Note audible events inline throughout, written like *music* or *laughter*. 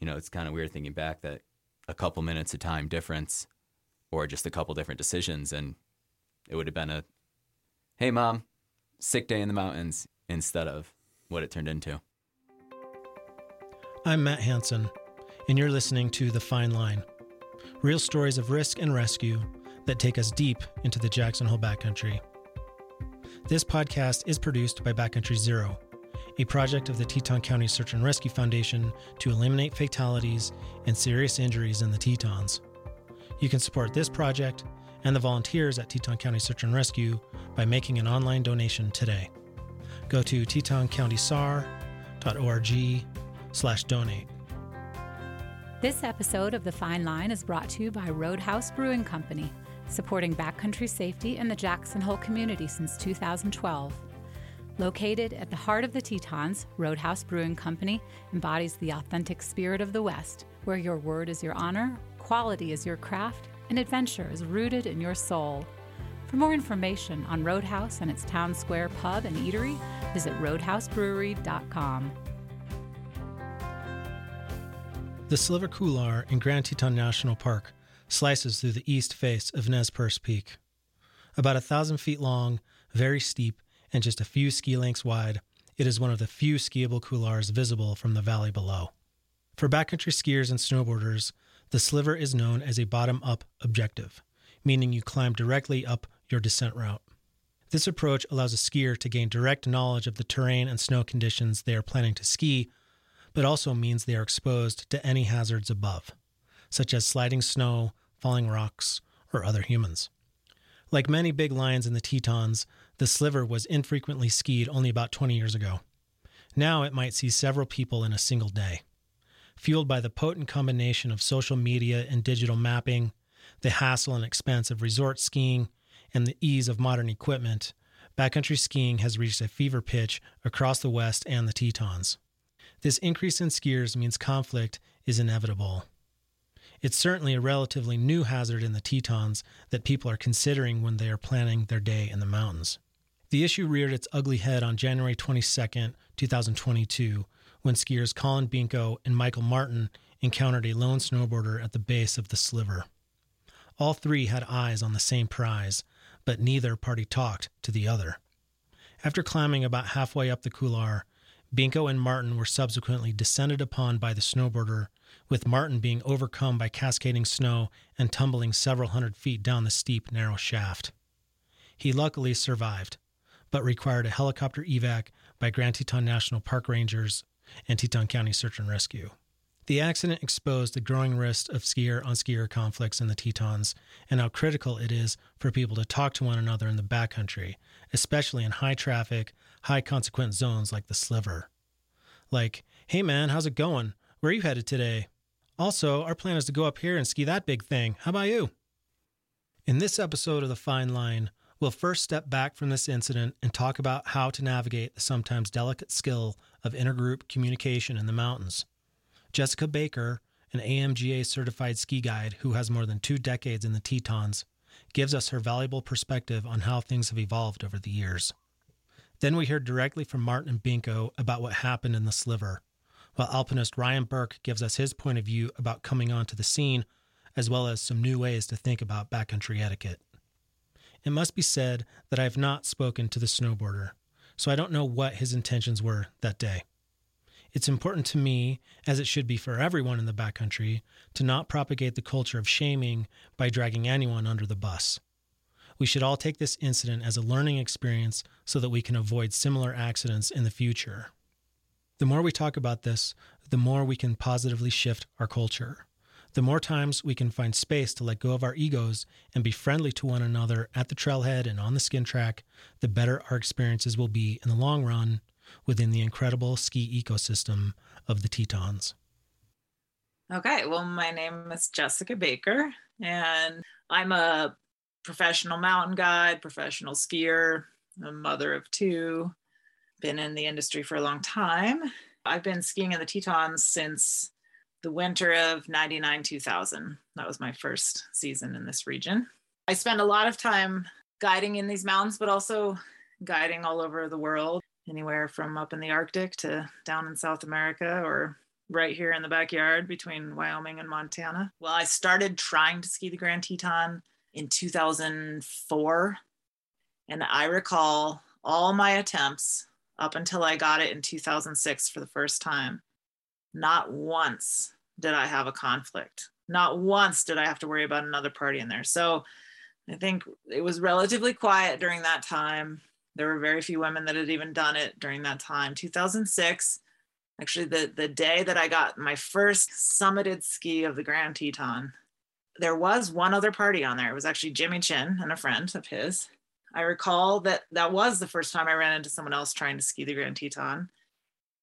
you know, it's kind of weird thinking back that a couple minutes of time difference or just a couple different decisions and it would have been a hey mom sick day in the mountains instead of what it turned into. I'm matt Hansen and you're listening to the fine line real stories of risk and rescue that take us deep into the jackson hole backcountry. This podcast is produced by backcountry zero a project of the Teton County Search and Rescue Foundation to eliminate fatalities and serious injuries in the Tetons. You can support this project and the volunteers at Teton County Search and Rescue by making an online donation today. Go to tetoncountysar.org slash donate. This episode of The Fine Line is brought to you by Roadhouse Brewing Company, supporting backcountry safety in the Jackson Hole community since 2012. Located at the heart of the Tetons, Roadhouse Brewing Company embodies the authentic spirit of the West, where your word is your honor, quality is your craft, and adventure is rooted in your soul. For more information on Roadhouse and its town square pub and eatery, visit roadhousebrewery.com. The Sliver Couloir in Grand Teton National Park slices through the east face of Nez Perce Peak. About a thousand feet long, very steep, and just a few ski lengths wide, it is one of the few skiable couloirs visible from the valley below. For backcountry skiers and snowboarders, the sliver is known as a bottom up objective, meaning you climb directly up your descent route. This approach allows a skier to gain direct knowledge of the terrain and snow conditions they are planning to ski, but also means they are exposed to any hazards above, such as sliding snow, falling rocks, or other humans. Like many big lines in the Tetons, the sliver was infrequently skied only about 20 years ago. Now it might see several people in a single day. Fueled by the potent combination of social media and digital mapping, the hassle and expense of resort skiing, and the ease of modern equipment, backcountry skiing has reached a fever pitch across the West and the Tetons. This increase in skiers means conflict is inevitable. It's certainly a relatively new hazard in the Tetons that people are considering when they are planning their day in the mountains. The issue reared its ugly head on January 22, 2022, when skiers Collin Binko and Michael Martin encountered a lone snowboarder at the base of the sliver. All three had eyes on the same prize, but neither party talked to the other. After climbing about halfway up the couloir, Binko and Martin were subsequently descended upon by the snowboarder with Martin being overcome by cascading snow and tumbling several hundred feet down the steep, narrow shaft. He luckily survived, but required a helicopter evac by Grand Teton National Park Rangers and Teton County Search and Rescue. The accident exposed the growing risk of skier on skier conflicts in the Tetons and how critical it is for people to talk to one another in the backcountry, especially in high traffic, high consequence zones like the Sliver. Like, hey man, how's it going? Where are you headed today? Also, our plan is to go up here and ski that big thing. How about you? In this episode of The Fine Line, we'll first step back from this incident and talk about how to navigate the sometimes delicate skill of intergroup communication in the mountains. Jessica Baker, an AMGA certified ski guide who has more than two decades in the Tetons, gives us her valuable perspective on how things have evolved over the years. Then we hear directly from Martin and Binko about what happened in the sliver while alpinist Ryan Burke gives us his point of view about coming onto the scene, as well as some new ways to think about backcountry etiquette. It must be said that I have not spoken to the snowboarder, so I don't know what his intentions were that day. It's important to me, as it should be for everyone in the backcountry, to not propagate the culture of shaming by dragging anyone under the bus. We should all take this incident as a learning experience so that we can avoid similar accidents in the future. The more we talk about this, the more we can positively shift our culture. The more times we can find space to let go of our egos and be friendly to one another at the trailhead and on the skin track, the better our experiences will be in the long run within the incredible ski ecosystem of the Tetons. Okay, well, my name is Jessica Baker, and I'm a professional mountain guide, professional skier, a mother of two, been in the industry for a long time. I've been skiing in the Tetons since the winter of 99 2000. That was my first season in this region. I spent a lot of time guiding in these mountains, but also guiding all over the world, anywhere from up in the Arctic to down in South America or right here in the backyard between Wyoming and Montana. Well, I started trying to ski the Grand Teton in 2004. And I recall all my attempts up until I got it in 2006 for the first time. Not once did I have a conflict. Not once did I have to worry about another party in there. So I think it was relatively quiet during that time. There were very few women that had even done it during that time. 2006, actually, the, the day that I got my first summited ski of the Grand Teton, there was one other party on there. It was actually Jimmy Chin and a friend of his. I recall that that was the first time I ran into someone else trying to ski the Grand Teton.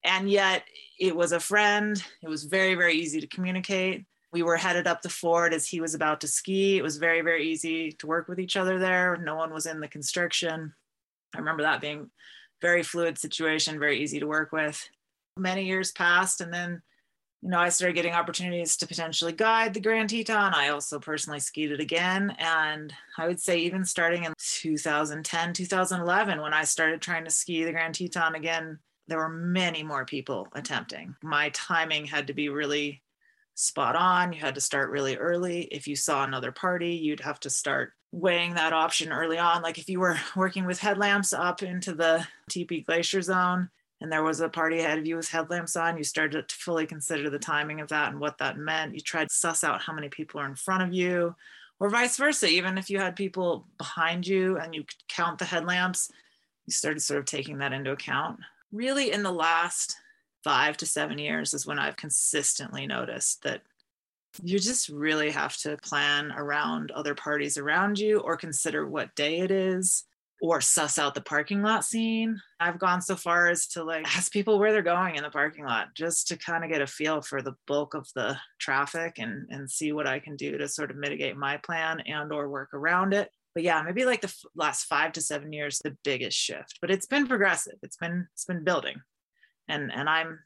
And yet it was a friend. It was very, very easy to communicate. We were headed up the ford as he was about to ski. It was very, very easy to work with each other there. No one was in the constriction. I remember that being very fluid situation, very easy to work with. Many years passed, and then you know, I started getting opportunities to potentially guide the Grand Teton. I also personally skied it again. And I would say, even starting in 2010, 2011, when I started trying to ski the Grand Teton again, there were many more people attempting. My timing had to be really spot on. You had to start really early. If you saw another party, you'd have to start weighing that option early on. Like if you were *laughs* working with headlamps up into the Teepee Glacier Zone, and there was a party ahead of you with headlamps on, you started to fully consider the timing of that and what that meant. You tried to suss out how many people are in front of you, or vice versa. Even if you had people behind you and you could count the headlamps, you started sort of taking that into account. Really, in the last five to seven years, is when I've consistently noticed that you just really have to plan around other parties around you or consider what day it is or suss out the parking lot scene. I've gone so far as to like *laughs* ask people where they're going in the parking lot just to kind of get a feel for the bulk of the traffic and and see what I can do to sort of mitigate my plan and or work around it. But yeah, maybe like the f- last 5 to 7 years the biggest shift, but it's been progressive. It's been it's been building. And and I'm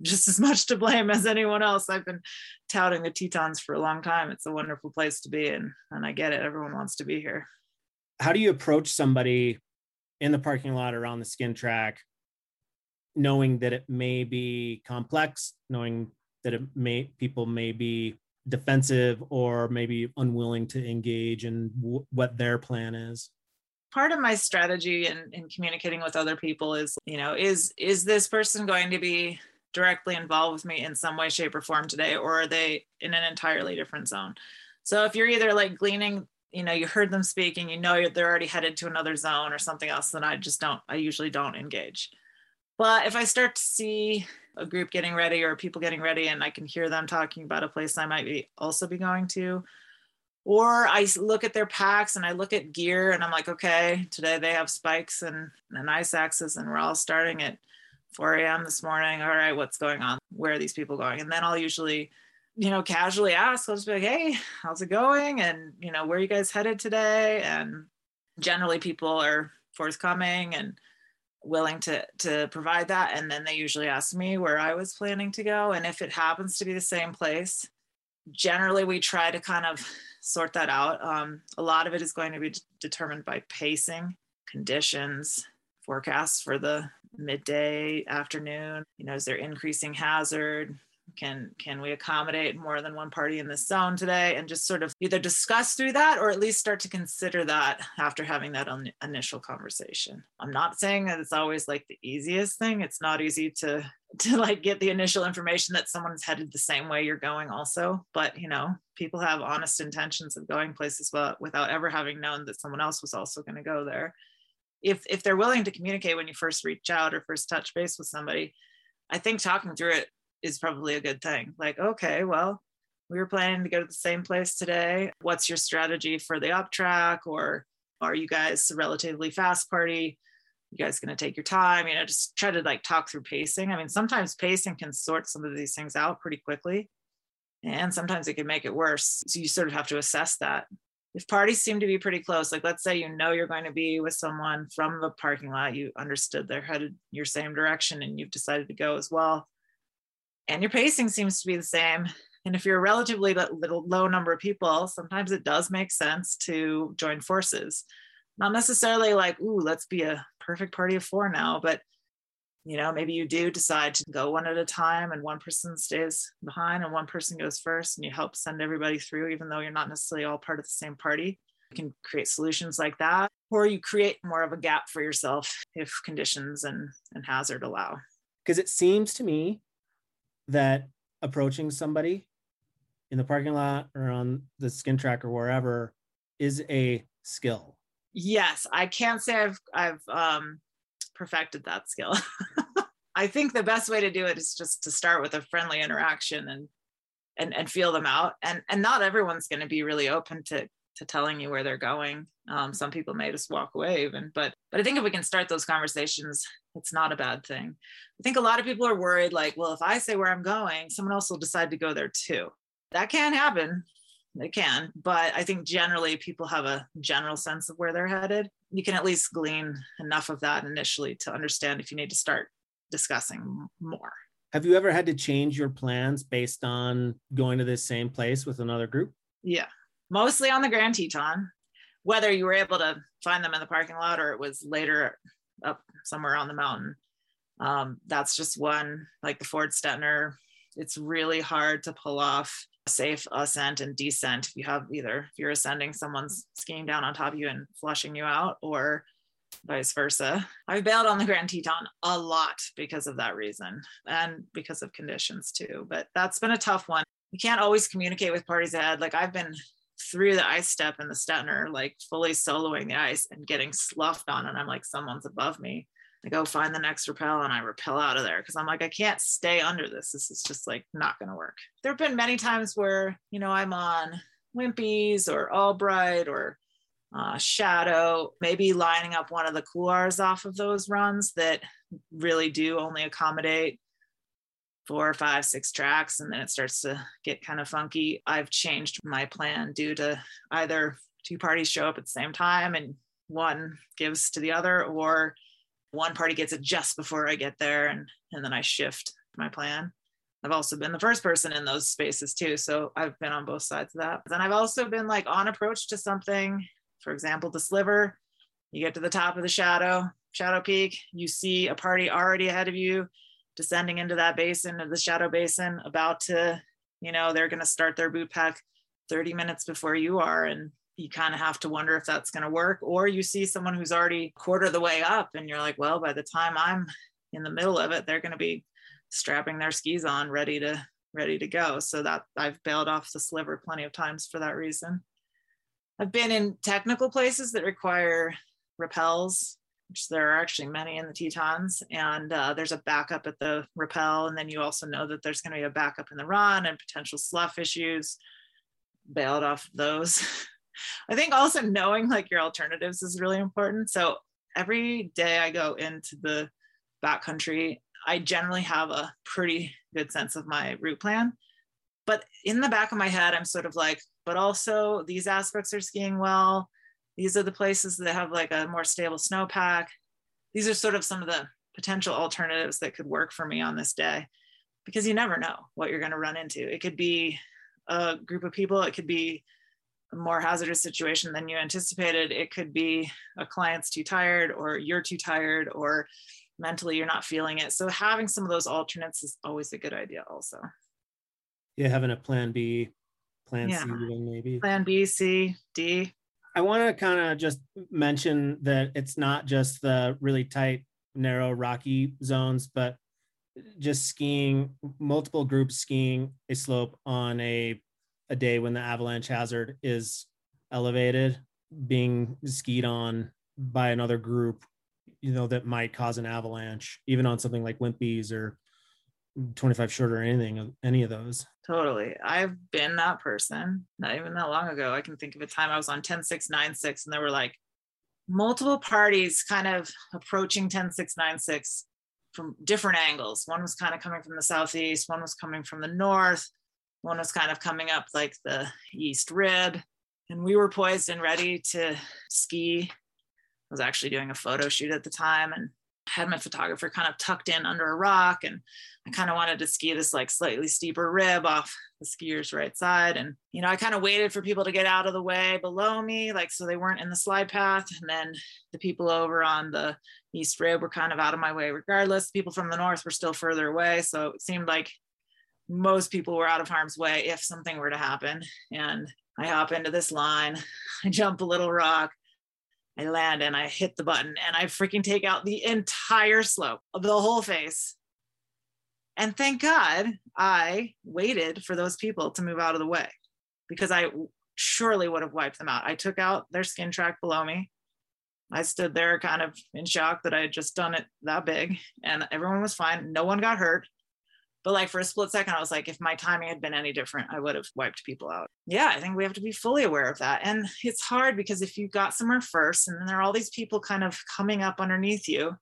just as *laughs* much to blame as anyone else. I've been touting the Tetons for a long time. It's a wonderful place to be and and I get it. Everyone wants to be here how do you approach somebody in the parking lot around the skin track knowing that it may be complex knowing that it may people may be defensive or maybe unwilling to engage in w- what their plan is? Part of my strategy in, in communicating with other people is you know is is this person going to be directly involved with me in some way shape or form today or are they in an entirely different zone? So if you're either like gleaning you know you heard them speaking you know they're already headed to another zone or something else then i just don't i usually don't engage. But if i start to see a group getting ready or people getting ready and i can hear them talking about a place i might be also be going to. Or i look at their packs and i look at gear and i'm like okay today they have spikes and, and ice axes and we're all starting at 4 a.m this morning. All right what's going on? Where are these people going? And then i'll usually you know, casually ask, I'll just be like, hey, how's it going? And, you know, where are you guys headed today? And generally people are forthcoming and willing to to provide that. And then they usually ask me where I was planning to go. And if it happens to be the same place, generally we try to kind of sort that out. Um, a lot of it is going to be d- determined by pacing, conditions, forecasts for the midday, afternoon. You know, is there increasing hazard? Can can we accommodate more than one party in this zone today? And just sort of either discuss through that or at least start to consider that after having that un- initial conversation. I'm not saying that it's always like the easiest thing. It's not easy to to like get the initial information that someone's headed the same way you're going also. But you know people have honest intentions of going places but without ever having known that someone else was also going to go there. If if they're willing to communicate when you first reach out or first touch base with somebody I think talking through it is probably a good thing. Like, okay, well, we were planning to go to the same place today. What's your strategy for the up track? Or are you guys a relatively fast party? You guys going to take your time? You know, just try to like talk through pacing. I mean, sometimes pacing can sort some of these things out pretty quickly, and sometimes it can make it worse. So you sort of have to assess that. If parties seem to be pretty close, like let's say you know you're going to be with someone from the parking lot, you understood they're headed your same direction and you've decided to go as well and your pacing seems to be the same. And if you're a relatively little low number of people, sometimes it does make sense to join forces. Not necessarily like, ooh, let's be a perfect party of four now, but you know maybe you do decide to go one at a time and one person stays behind and one person goes first and you help send everybody through even though you're not necessarily all part of the same party you can create solutions like that or you create more of a gap for yourself if conditions and, and hazard allow because it seems to me that approaching somebody in the parking lot or on the skin track or wherever is a skill yes i can't say i've i've um perfected that skill. *laughs* I think the best way to do it is just to start with a friendly interaction and and and feel them out. And and not everyone's going to be really open to to telling you where they're going. Um, some people may just walk away even, but but I think if we can start those conversations, it's not a bad thing. I think a lot of people are worried, like, well, if I say where I'm going, someone else will decide to go there too. That can happen. It can, but I think generally people have a general sense of where they're headed you can at least glean enough of that initially to understand if you need to start discussing more. Have you ever had to change your plans based on going to this same place with another group? Yeah, mostly on the Grand Teton. Whether you were able to find them in the parking lot or it was later up somewhere on the mountain. Um, that's just one, like the Ford Stettner. It's really hard to pull off safe ascent and descent if you have either if you're ascending someone's skiing down on top of you and flushing you out or vice versa i've bailed on the grand teton a lot because of that reason and because of conditions too but that's been a tough one you can't always communicate with parties ahead like i've been through the ice step in the Stettner, like fully soloing the ice and getting sloughed on, and I'm like, someone's above me. I go find the next rappel and I rappel out of there because I'm like, I can't stay under this. This is just like not going to work. There have been many times where, you know, I'm on Wimpy's or Albright or uh, Shadow, maybe lining up one of the couloirs off of those runs that really do only accommodate four, five, six tracks, and then it starts to get kind of funky. I've changed my plan due to either two parties show up at the same time and one gives to the other, or one party gets it just before I get there and and then I shift my plan. I've also been the first person in those spaces too. So I've been on both sides of that. And I've also been like on approach to something, for example, the sliver. You get to the top of the shadow, shadow peak, you see a party already ahead of you descending into that basin of the shadow basin, about to, you know, they're going to start their boot pack 30 minutes before you are. And you kind of have to wonder if that's going to work or you see someone who's already quarter the way up and you're like well by the time i'm in the middle of it they're going to be strapping their skis on ready to ready to go so that i've bailed off the sliver plenty of times for that reason i've been in technical places that require rappels which there are actually many in the tetons and uh, there's a backup at the rappel and then you also know that there's going to be a backup in the run and potential slough issues bailed off those *laughs* I think also knowing like your alternatives is really important. So every day I go into the backcountry, I generally have a pretty good sense of my route plan. But in the back of my head, I'm sort of like, but also these aspects are skiing well. These are the places that have like a more stable snowpack. These are sort of some of the potential alternatives that could work for me on this day because you never know what you're going to run into. It could be a group of people, it could be a more hazardous situation than you anticipated. It could be a client's too tired, or you're too tired, or mentally you're not feeling it. So having some of those alternates is always a good idea, also. Yeah, having a plan B, plan yeah. C, maybe. Plan B, C, D. I want to kind of just mention that it's not just the really tight, narrow, rocky zones, but just skiing, multiple groups skiing a slope on a a day when the avalanche hazard is elevated, being skied on by another group, you know, that might cause an avalanche, even on something like Wimpy's or 25 short or anything, of any of those. Totally. I've been that person, not even that long ago. I can think of a time I was on 10696 and there were like multiple parties kind of approaching 10696 from different angles. One was kind of coming from the southeast, one was coming from the north, one was kind of coming up like the east rib. And we were poised and ready to ski. I was actually doing a photo shoot at the time. And had my photographer kind of tucked in under a rock and I kind of wanted to ski this like slightly steeper rib off the skier's right side. And, you know, I kind of waited for people to get out of the way below me, like so they weren't in the slide path. And then the people over on the east rib were kind of out of my way regardless. People from the north were still further away. So it seemed like most people were out of harm's way if something were to happen. And I hop into this line, *laughs* I jump a little rock, I land and I hit the button and I freaking take out the entire slope of the whole face. And thank God I waited for those people to move out of the way because I surely would have wiped them out. I took out their skin track below me. I stood there kind of in shock that I had just done it that big and everyone was fine. No one got hurt. But like for a split second, I was like, if my timing had been any different, I would have wiped people out. Yeah, I think we have to be fully aware of that. And it's hard because if you got somewhere first and then there are all these people kind of coming up underneath you,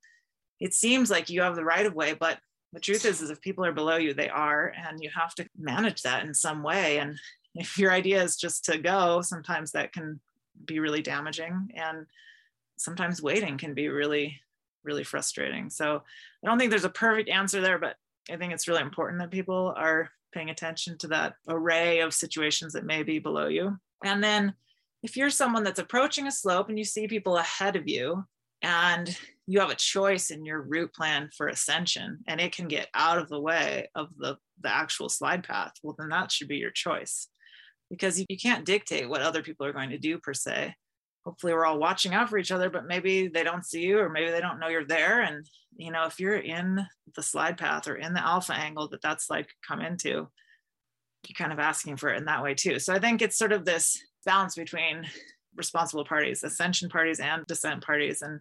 it seems like you have the right of way. But the truth is, is if people are below you, they are, and you have to manage that in some way. And if your idea is just to go, sometimes that can be really damaging. And sometimes waiting can be really, really frustrating. So I don't think there's a perfect answer there, but I think it's really important that people are paying attention to that array of situations that may be below you. And then if you're someone that's approaching a slope and you see people ahead of you and you have a choice in your route plan for ascension and it can get out of the way of the, the actual slide path, well, then that should be your choice because you, can't dictate what other people are going to do per se hopefully we're all watching out for each other but maybe they don't see you or maybe they don't know you're there. And you know if you're in the slide path or in the alpha angle that that's like come into you're kind of asking for it in that way too. So i think it's sort of this balance between responsible parties ascension parties and descent parties. And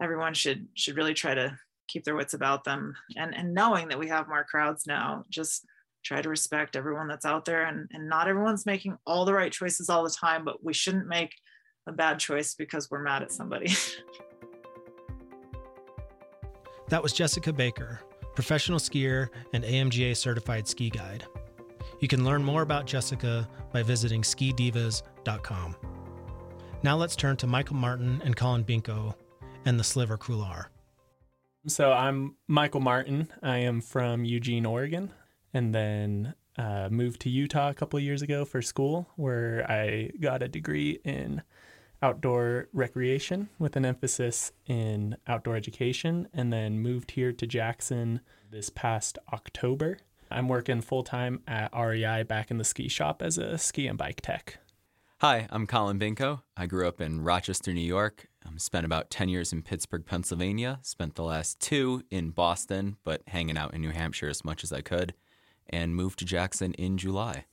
everyone should should really try to keep their wits about them and and knowing that we have more crowds now just try to respect everyone that's out there. And, and not everyone's making all the right choices all the time but we shouldn't make a bad choice because we're mad at somebody. *laughs* that was Jessica Baker, professional skier and AMGA certified ski guide. You can learn more about Jessica by visiting skidivas.com. Now let's turn to Michael Martin and Collin Binko and the Sliver Couloir. So I'm Michael Martin. I am from Eugene, Oregon, and then uh, moved to Utah a couple of years ago for school, where I got a degree in outdoor recreation with an emphasis in outdoor education, and then moved here to Jackson this past October. I'm working full time at REI back in the ski shop as a ski and bike tech. Hi, I'm Collin Binko. I grew up in Rochester, New York. Um, spent about 10 years in Pittsburgh, Pennsylvania. Spent the last two in Boston, but hanging out in New Hampshire as much as I could. And moved to Jackson in July.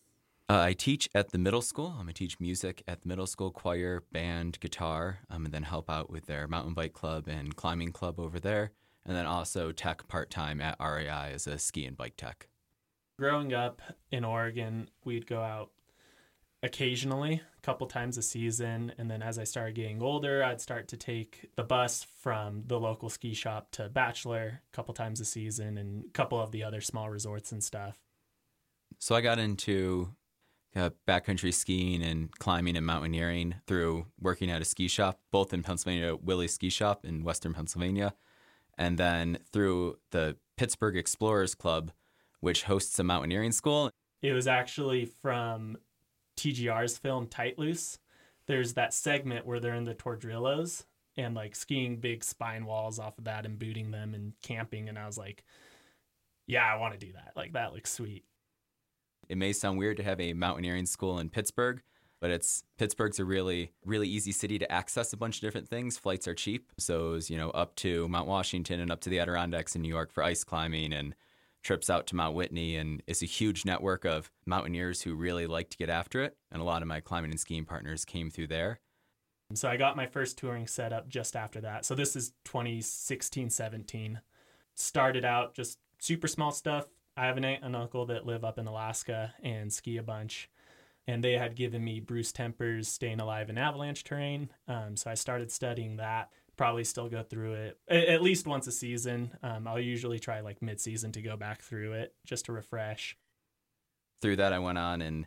Uh, I teach at the middle school. I'm going to teach music at the middle school, choir, band, guitar, um, and then help out with their mountain bike club and climbing club over there. And then also tech part time at REI as a ski and bike tech. Growing up in Oregon, we'd go out occasionally, a couple times a season. And then as I started getting older, I'd start to take the bus from the local ski shop to Bachelor a couple times a season and a couple of the other small resorts and stuff. So I got into uh, backcountry skiing and climbing and mountaineering through working at a ski shop, both in Pennsylvania, Willi's Ski Shop in Western Pennsylvania, and then through the Pittsburgh Explorers Club, which hosts a mountaineering school. It was actually from TGR's film Tight Loose. There's that segment where they're in the Tordrillos and like skiing big spine walls off of that and booting them and camping. And I was like, yeah, I want to do that. Like, that looks sweet. It may sound weird to have a mountaineering school in Pittsburgh, but it's Pittsburgh's a really really easy city to access a bunch of different things. Flights are cheap, so was, you know up to Mount Washington and up to the Adirondacks in New York for ice climbing and trips out to Mount Whitney and it's a huge network of mountaineers who really like to get after it and a lot of my climbing and skiing partners came through there. So I got my first touring set up just after that. So this is 2016 17. Started out just super small stuff, I have an aunt and uncle that live up in Alaska and ski a bunch. And they had given me Bruce Tremper's Staying Alive in Avalanche Terrain. Um, so I started studying that. Probably still go through it at least once a season. Um, I'll usually try like mid season to go back through it just to refresh. Through that, I went on and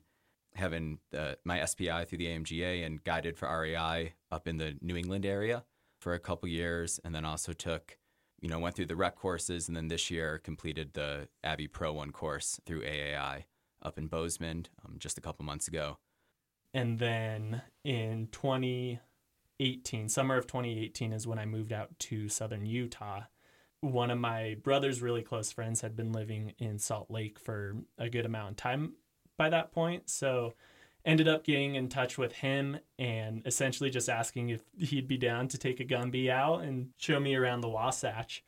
having the, my SPI through the AMGA and guided for REI up in the New England area for a couple years. And then also took you know, went through the rec courses and then this year completed the Avi Pro 1 course through AAI up in Bozeman um, just a couple months ago. And then in 2018, summer of 2018 is when I moved out to southern Utah. One of my brother's really close friends had been living in Salt Lake for a good amount of time by that point. So ended up getting in touch with him and essentially just asking if he'd be down to take a Gumby out and show me around the Wasatch.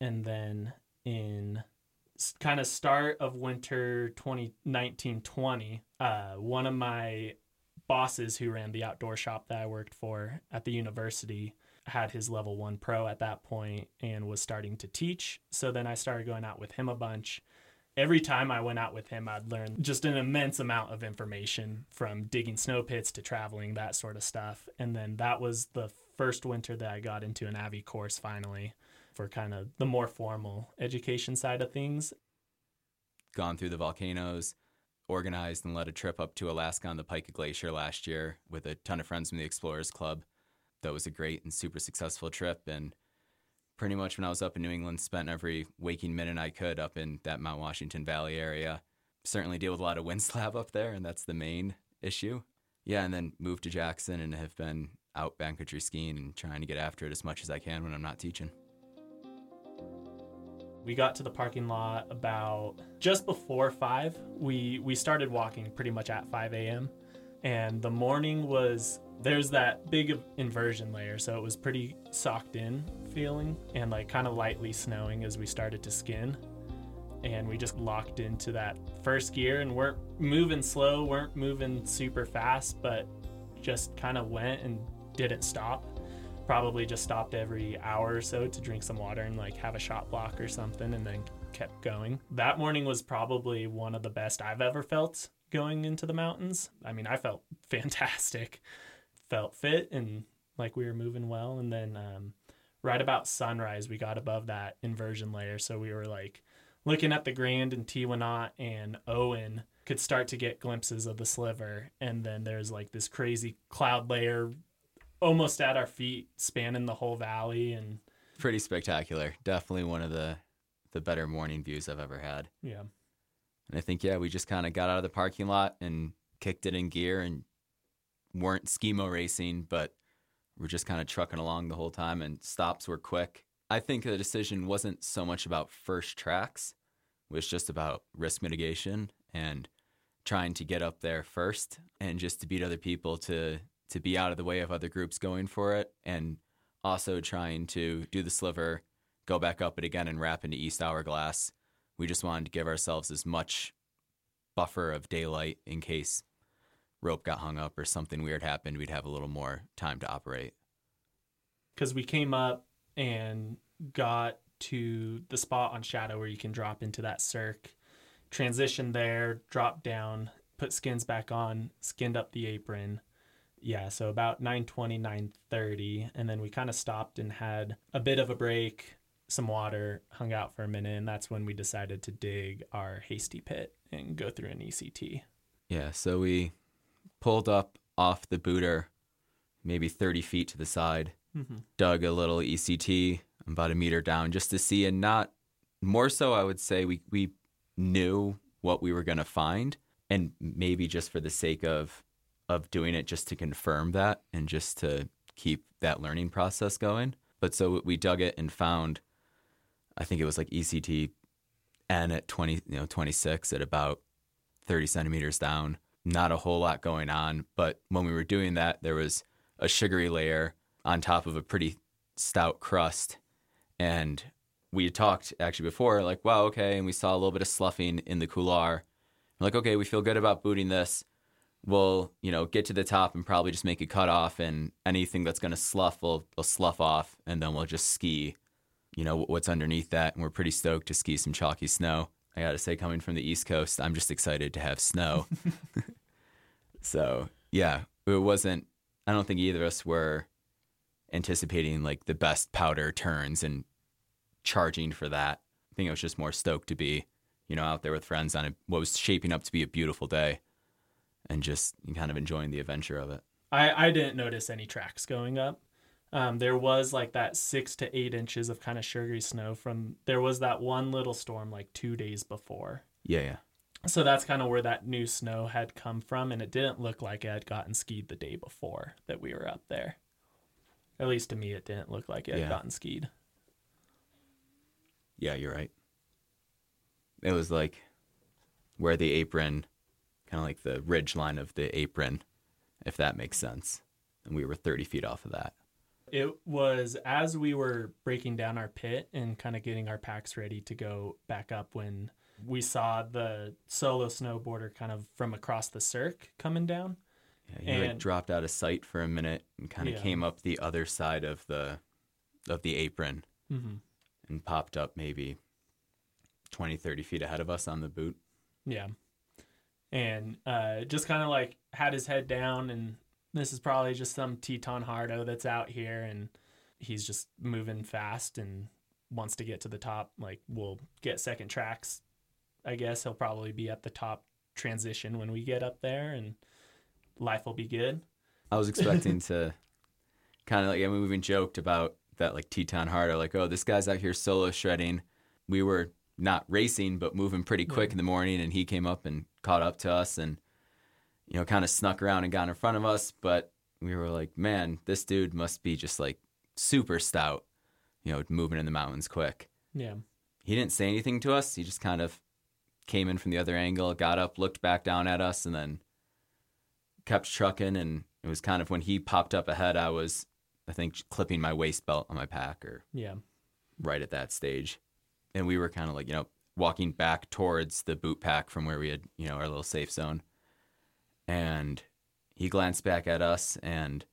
And then in kind of start of winter 2019 20, uh, one of my bosses who ran the outdoor shop that I worked for at the university had his level one pro at that point and was starting to teach. So then I started going out with him a bunch every time I went out with him, I'd learn just an immense amount of information from digging snow pits to traveling, that sort of stuff. And then that was the first winter that I got into an Avi course finally for kind of the more formal education side of things. Gone through the volcanoes, organized and led a trip up to Alaska on the Pika Glacier last year with a ton of friends from the Explorers Club. That was a great and super successful trip. And pretty much when I was up in New England, spent every waking minute I could up in that Mount Washington Valley area. Certainly deal with a lot of *laughs* wind slab up there, and that's the main issue. Yeah, and then moved to Jackson and have been out backcountry skiing and trying to get after it as much as I can when I'm not teaching. We got to the parking lot about just before five. We we started walking pretty much at 5 a.m. And the morning was there's that big inversion layer, so it was pretty socked in feeling and like kind of lightly snowing as we started to skin. And we just locked into that first gear and weren't moving slow, weren't moving super fast, but just kind of went and didn't stop. Probably just stopped every hour or so to drink some water and like have a shot block or something and then kept going. That morning was probably one of the best I've ever felt going into the mountains. I mean, I felt *laughs* fantastic felt fit and like we were moving well. And then um, right about sunrise, we got above that inversion layer. So we were like looking at the Grand and Teewinot and Owen could start to get glimpses of the sliver. And then there's like this crazy cloud layer almost at our feet spanning the whole valley and pretty spectacular. Definitely one of the the better morning views I've ever had. Yeah. And I think yeah, we just kind of got out of the parking lot and kicked it in gear and weren't skimo racing, but we're just kind of trucking along the whole time and stops were quick. I think the decision wasn't so much about first tracks, it was just about risk mitigation and trying to get up there first and just to beat other people to to be out of the way of other groups going for it and also trying to do the sliver, go back up it again and wrap into East Hourglass. We just wanted to give ourselves as much buffer of daylight in case rope got hung up or something weird happened, we'd have a little more time to operate. Because we came up and got to the spot on Shadow where you can drop into that cirque, transition there, drop down, put skins back on, skinned up the apron. Yeah, so about 9:20, 9:30, and then we kind of stopped and had a bit of a break, some water, hung out for a minute, and that's when we decided to dig our hasty pit and go through an ECT. Yeah, so we pulled up off the booter, maybe 30 feet to the side, mm-hmm. dug a little ECT about a meter down just to see, and not more so, I would say we, we knew what we were going to find. And maybe just for the sake of of doing it, just to confirm that and just to keep that learning process going. But so we dug it and found, I think it was like ECT N at 20, you know, 26 at about 30 centimeters down not a whole lot going on. But when we were doing that, there was a sugary layer on top of a pretty stout crust. And we had talked actually before, like, wow, okay. And we saw a little bit of sloughing in the couloir. We're like, okay, we feel good about booting this. We'll, you know, get to the top and probably just make a cut off, and anything that's going to slough will, will slough off, and then we'll just ski, you know, what's underneath that. And we're pretty stoked to ski some chalky snow. I got to say, coming from the East Coast, I'm just excited to have snow. *laughs* so, yeah, it wasn't, I don't think either of us were anticipating like the best powder turns and charging for that. I think I was just more stoked to be, you know, out there with friends on a, what was shaping up to be a beautiful day and just kind of enjoying the adventure of it. I, I didn't notice any tracks going up. Um, there was like that six to eight inches of kind of sugary snow from there was that one little storm like two days before. Yeah, yeah. So that's kind of where that new snow had come from, and it didn't look like it had gotten skied the day before that we were up there. At least to me, it didn't look like it had gotten skied. Yeah, you're right. It was like where the apron, kind of like the ridge line of the apron, if that makes sense. And we were 30 feet off of that. It was as we were breaking down our pit and kind of getting our packs ready to go back up when we saw the solo snowboarder kind of from across the cirque coming down. Yeah, you like And- dropped out of sight for a minute and kind of Yeah. came up the other side of the of the apron Mm-hmm. and popped up maybe 20, 30 feet ahead of us on the boot. Yeah. And uh, just kind of like had his head down, and this is probably just some Teton Hardo that's out here, and he's just moving fast and wants to get to the top. Like, we'll get second tracks. I guess he'll probably be at the top transition when we get up there, and life will be good. I was expecting to *laughs* kind of like, I mean, we even joked about that, like Teton Hardo, like, oh, this guy's out here solo shredding. We were not racing, but moving pretty quick in the morning, and he came up and caught up to us and, you know, kind of snuck around and got in front of us. But we were like, man, this dude must be just like super stout, you know, moving in the mountains quick. Yeah. He didn't say anything to us. He just kind of came in from the other angle, got up, looked back down at us, and then kept trucking. And it was kind of when he popped up ahead, I was, I think, clipping my waist belt on my pack or Yeah. right at that stage. And we were kind of like, you know, walking back towards the boot pack from where we had, you know, our little safe zone. And he glanced back at us and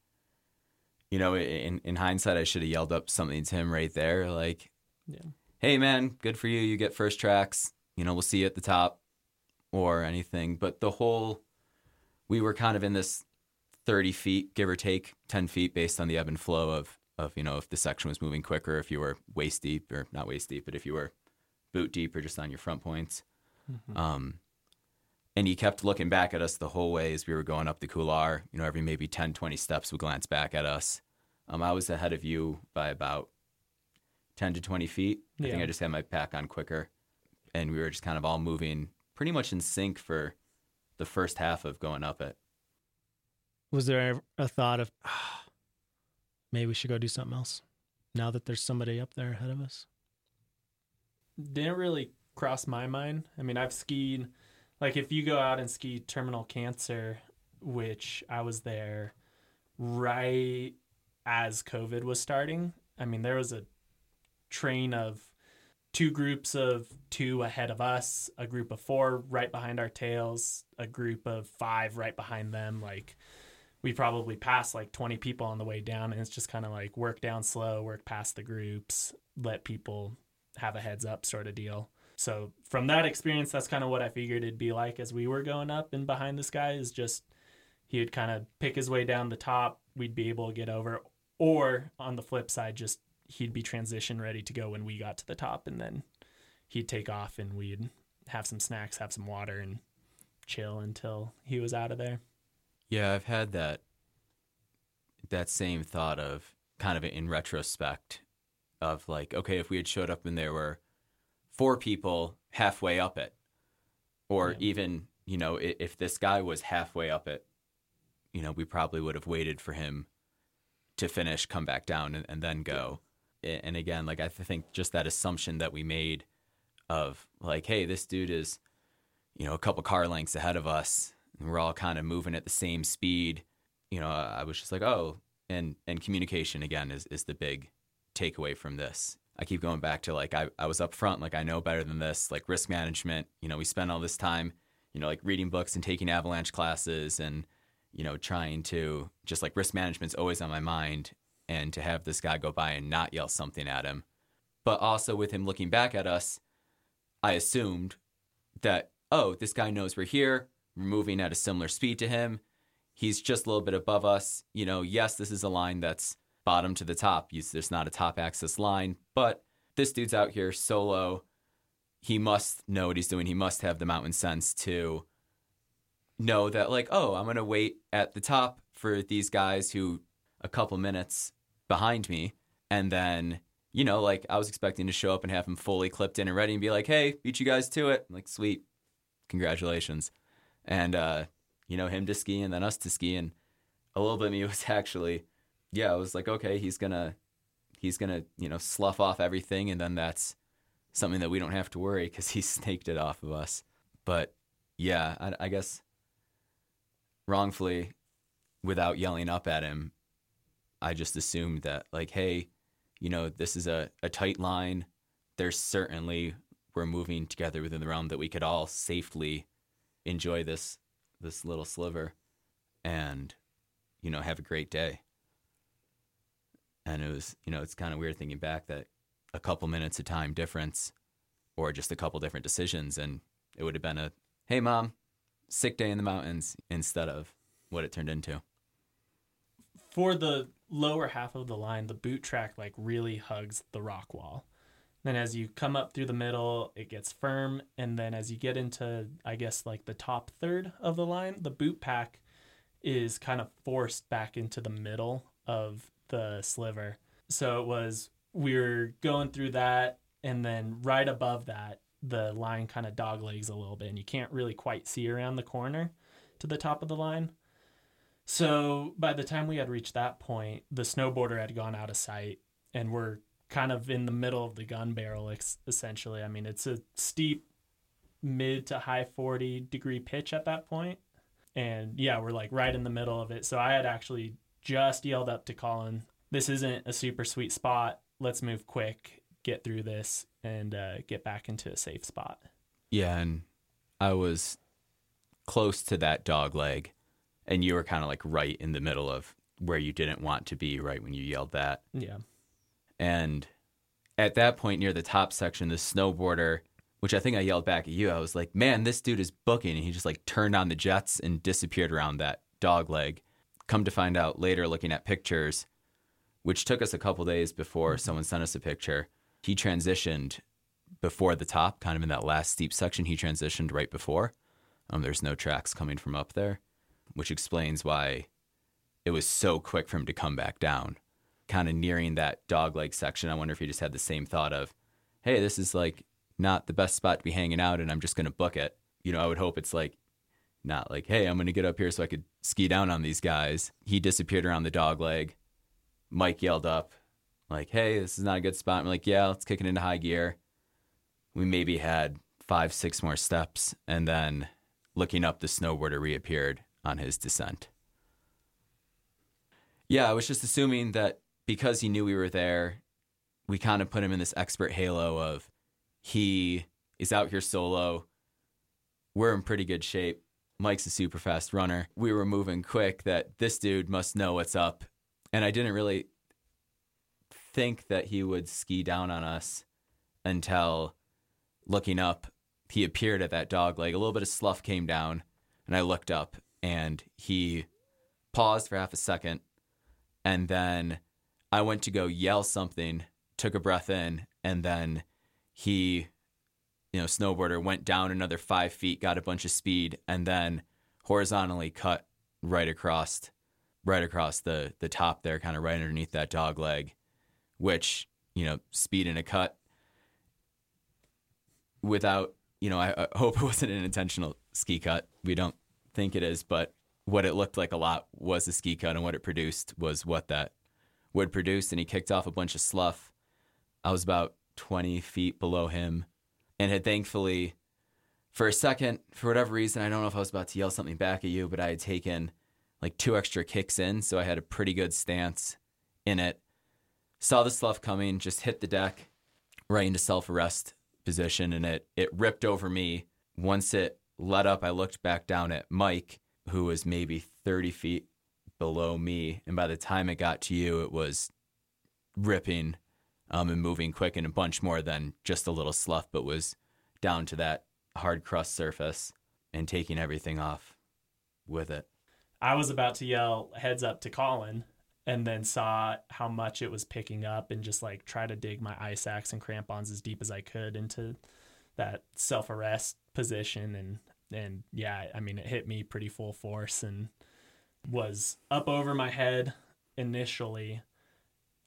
you know, in in hindsight I should have yelled up something to him right there like, Yeah. "Hey man, good for you. You get first tracks. You know, we'll see you at the top." Or anything, but the whole we were kind of in this 30 feet, give or take 10 feet based on the ebb and flow of, of, you know, if the section was moving quicker, if you were waist deep or not waist deep, but if you were boot deep or just on your front points. Um, and he kept looking back at us the whole way as we were going up the couloir. You know, every maybe 10, 20 steps would glance back at us. Um, I was ahead of you by about 10 to 20 feet. I think I just had my pack on quicker. And we were just kind of all moving pretty much in sync for the first half of going up it. Was there ever a thought of ah, *sighs* maybe we should go do something else now that there's somebody up there ahead of us? didn't really cross my mind. I mean, I've skied like if you go out and ski Terminal Cancer, which I was there right as COVID was starting. I mean, there was a train of two groups of two ahead of us, a group of four right behind our tails, a group of five right behind them. Like we probably passed like 20 people on the way down and it's just kind of like work down slow, work past the groups, let people have a heads up sort of deal. So from that experience, that's kind of what I figured it'd be like as we were going up and behind this guy is just he would kind of pick his way down the top. We'd be able to get over, or on the flip side, just he'd be transition ready to go when we got to the top, and then he'd take off and we'd have some snacks, have some water, and chill until he was out of there. Yeah, I've had that that same thought of kind of in retrospect of like, okay, if we had showed up and there were four people halfway up it, or Yeah. even you know, if this guy was halfway up it, you know, we probably would have waited for him to finish, come back down, and, and then go. A- And again, like I think just that assumption that we made of like, hey, this dude is, you know, a couple car lengths ahead of us, and we're all kind of moving at the same speed. You know, I was just like, oh, and and communication again is is the big takeaway from this. I keep going back to like I, I was up front, like I know better than this, like risk management. You know, we spent all this time, you know, like reading books and taking avalanche classes and, you know, trying to just like risk management's always on my mind. And to have this guy go by and not yell something at him. But also with him looking back at us, I assumed that, oh, this guy knows we're here. We're moving at a similar speed to him. He's just a little bit above us. You know, yes, this is a line that's bottom to the top. There's not a top axis line, but this dude's out here solo. He must know what he's doing. He must have the mountain sense to know that, like, oh, I'm going to wait at the top for these guys who a couple minutes behind me. And then, you know, like I was expecting to show up and have him fully clipped in and ready and be like, hey, beat you guys to it. I'm like, sweet. Congratulations. And, uh, you know, him to ski and then us to ski. And a little bit of me *laughs* was actually, yeah, I was like, okay, he's to, he's to, you know, slough off everything. And then that's something that we don't have to worry because he *laughs* snaked it off of us. But yeah, I, I guess wrongfully, without yelling up at him, I just assumed that, like, hey, you know, this is a, a tight line. There's certainly we're moving together within the realm that we could all safely enjoy this this little sliver and you know have a great day and it was you know it's kind of weird thinking back that a couple minutes of time difference or just a couple different decisions and it would have been a hey mom sick day in the mountains instead of what it turned into For the lower half of the line, the boot track like really hugs the rock wall. Then as you come up through the middle, it gets firm, and then as you get into I guess like the top third of the line, the boot pack is kind of forced back into the middle of the sliver. So it was we were going through that and then right above that the line kind of dog legs a little bit and you can't really quite see around the corner to the top of the line. So by the time we had reached that point, the snowboarder had gone out of sight and we're kind of in the middle of the gun barrel essentially. I mean, it's a steep mid to high 40 degree pitch at that point. And yeah, we're like right in the middle of it. So I had actually just yelled up to Collin, this isn't a super sweet spot. Let's move quick, get through this, and uh, get back into a safe spot. Yeah, and I was close to that dog leg, and you were kind of like right in the middle of where you didn't want to be right when you yelled that. Yeah. And at that point, near the top section, the snowboarder, which I think I yelled back at you, I was like, man, this dude is booking. And he just like turned on the jets and disappeared around that dog leg. Come to find out later, looking at pictures, which took us a couple days before someone sent us a picture, he transitioned before the top, kind of in that last steep section. He transitioned right before. Um, there's no tracks coming from up there, which explains why it was so quick for him to come back down. Kind of nearing that dog leg section, I wonder if he just had the same thought of, hey, this is like not the best spot to be hanging out and I'm just going to book it. You know, I would hope it's like, not like, hey, I'm going to get up here so I could ski down on these guys. He disappeared around the dog leg. Mike yelled up, like, hey, this is not a good spot. I'm like, yeah, let's kick it into high gear. We maybe had five, six more steps. And then looking up, the snowboarder reappeared on his descent. Yeah, I was just assuming that because he knew we were there, we kind of put him in this expert halo of he is out here solo. We're in pretty good shape. Mike's a super fast runner. We were moving quick that this dude must know what's up. And I didn't really think that he would ski down on us until looking up, he appeared at that dog leg. A little bit of slough came down, and I looked up, and he paused for half a second, and then I went to go yell something, took a breath in, and then he, you know, snowboarder went down another five feet, got a bunch of speed, and then horizontally cut right across, right across the the top there, kind of right underneath that dog leg, which you know, speed in a cut without, you know, I, I hope it *laughs* wasn't an intentional ski cut. We don't think it is, but what it looked like a lot was a ski cut, and what it produced was what that would produce. And he kicked off a bunch of slough. I was about 20 feet below him and had thankfully, for a second, for whatever reason, I don't know if I was about to yell something back at you, but I had taken like two extra kicks in. So I had a pretty good stance in it. Saw the slough coming, just hit the deck right into self arrest position, and it, it ripped over me. Once it let up, I looked back down at Mike, who was maybe 30 feet below me. And by the time it got to you, it was ripping um, and moving quick and a bunch more than just a little slough, but was down to that hard crust surface and taking everything off with it. I was about to yell heads up to Collin and then saw how much it was picking up and just like try to dig my ice axe and crampons as deep as I could into that self arrest position and and yeah, I mean it hit me pretty full force and was up over my head initially.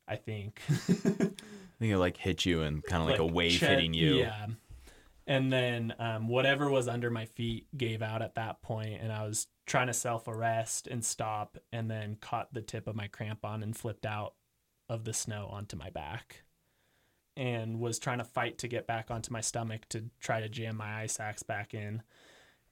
I think. *laughs* I think it like hit you and kind of like, a wave chet- hitting you. Yeah. And then um, whatever was under my feet gave out at that point, and I was trying to self arrest and stop, and then caught the tip of my crampon and flipped out of the snow onto my back, and was trying to fight to get back onto my stomach to try to jam my ice axe back in.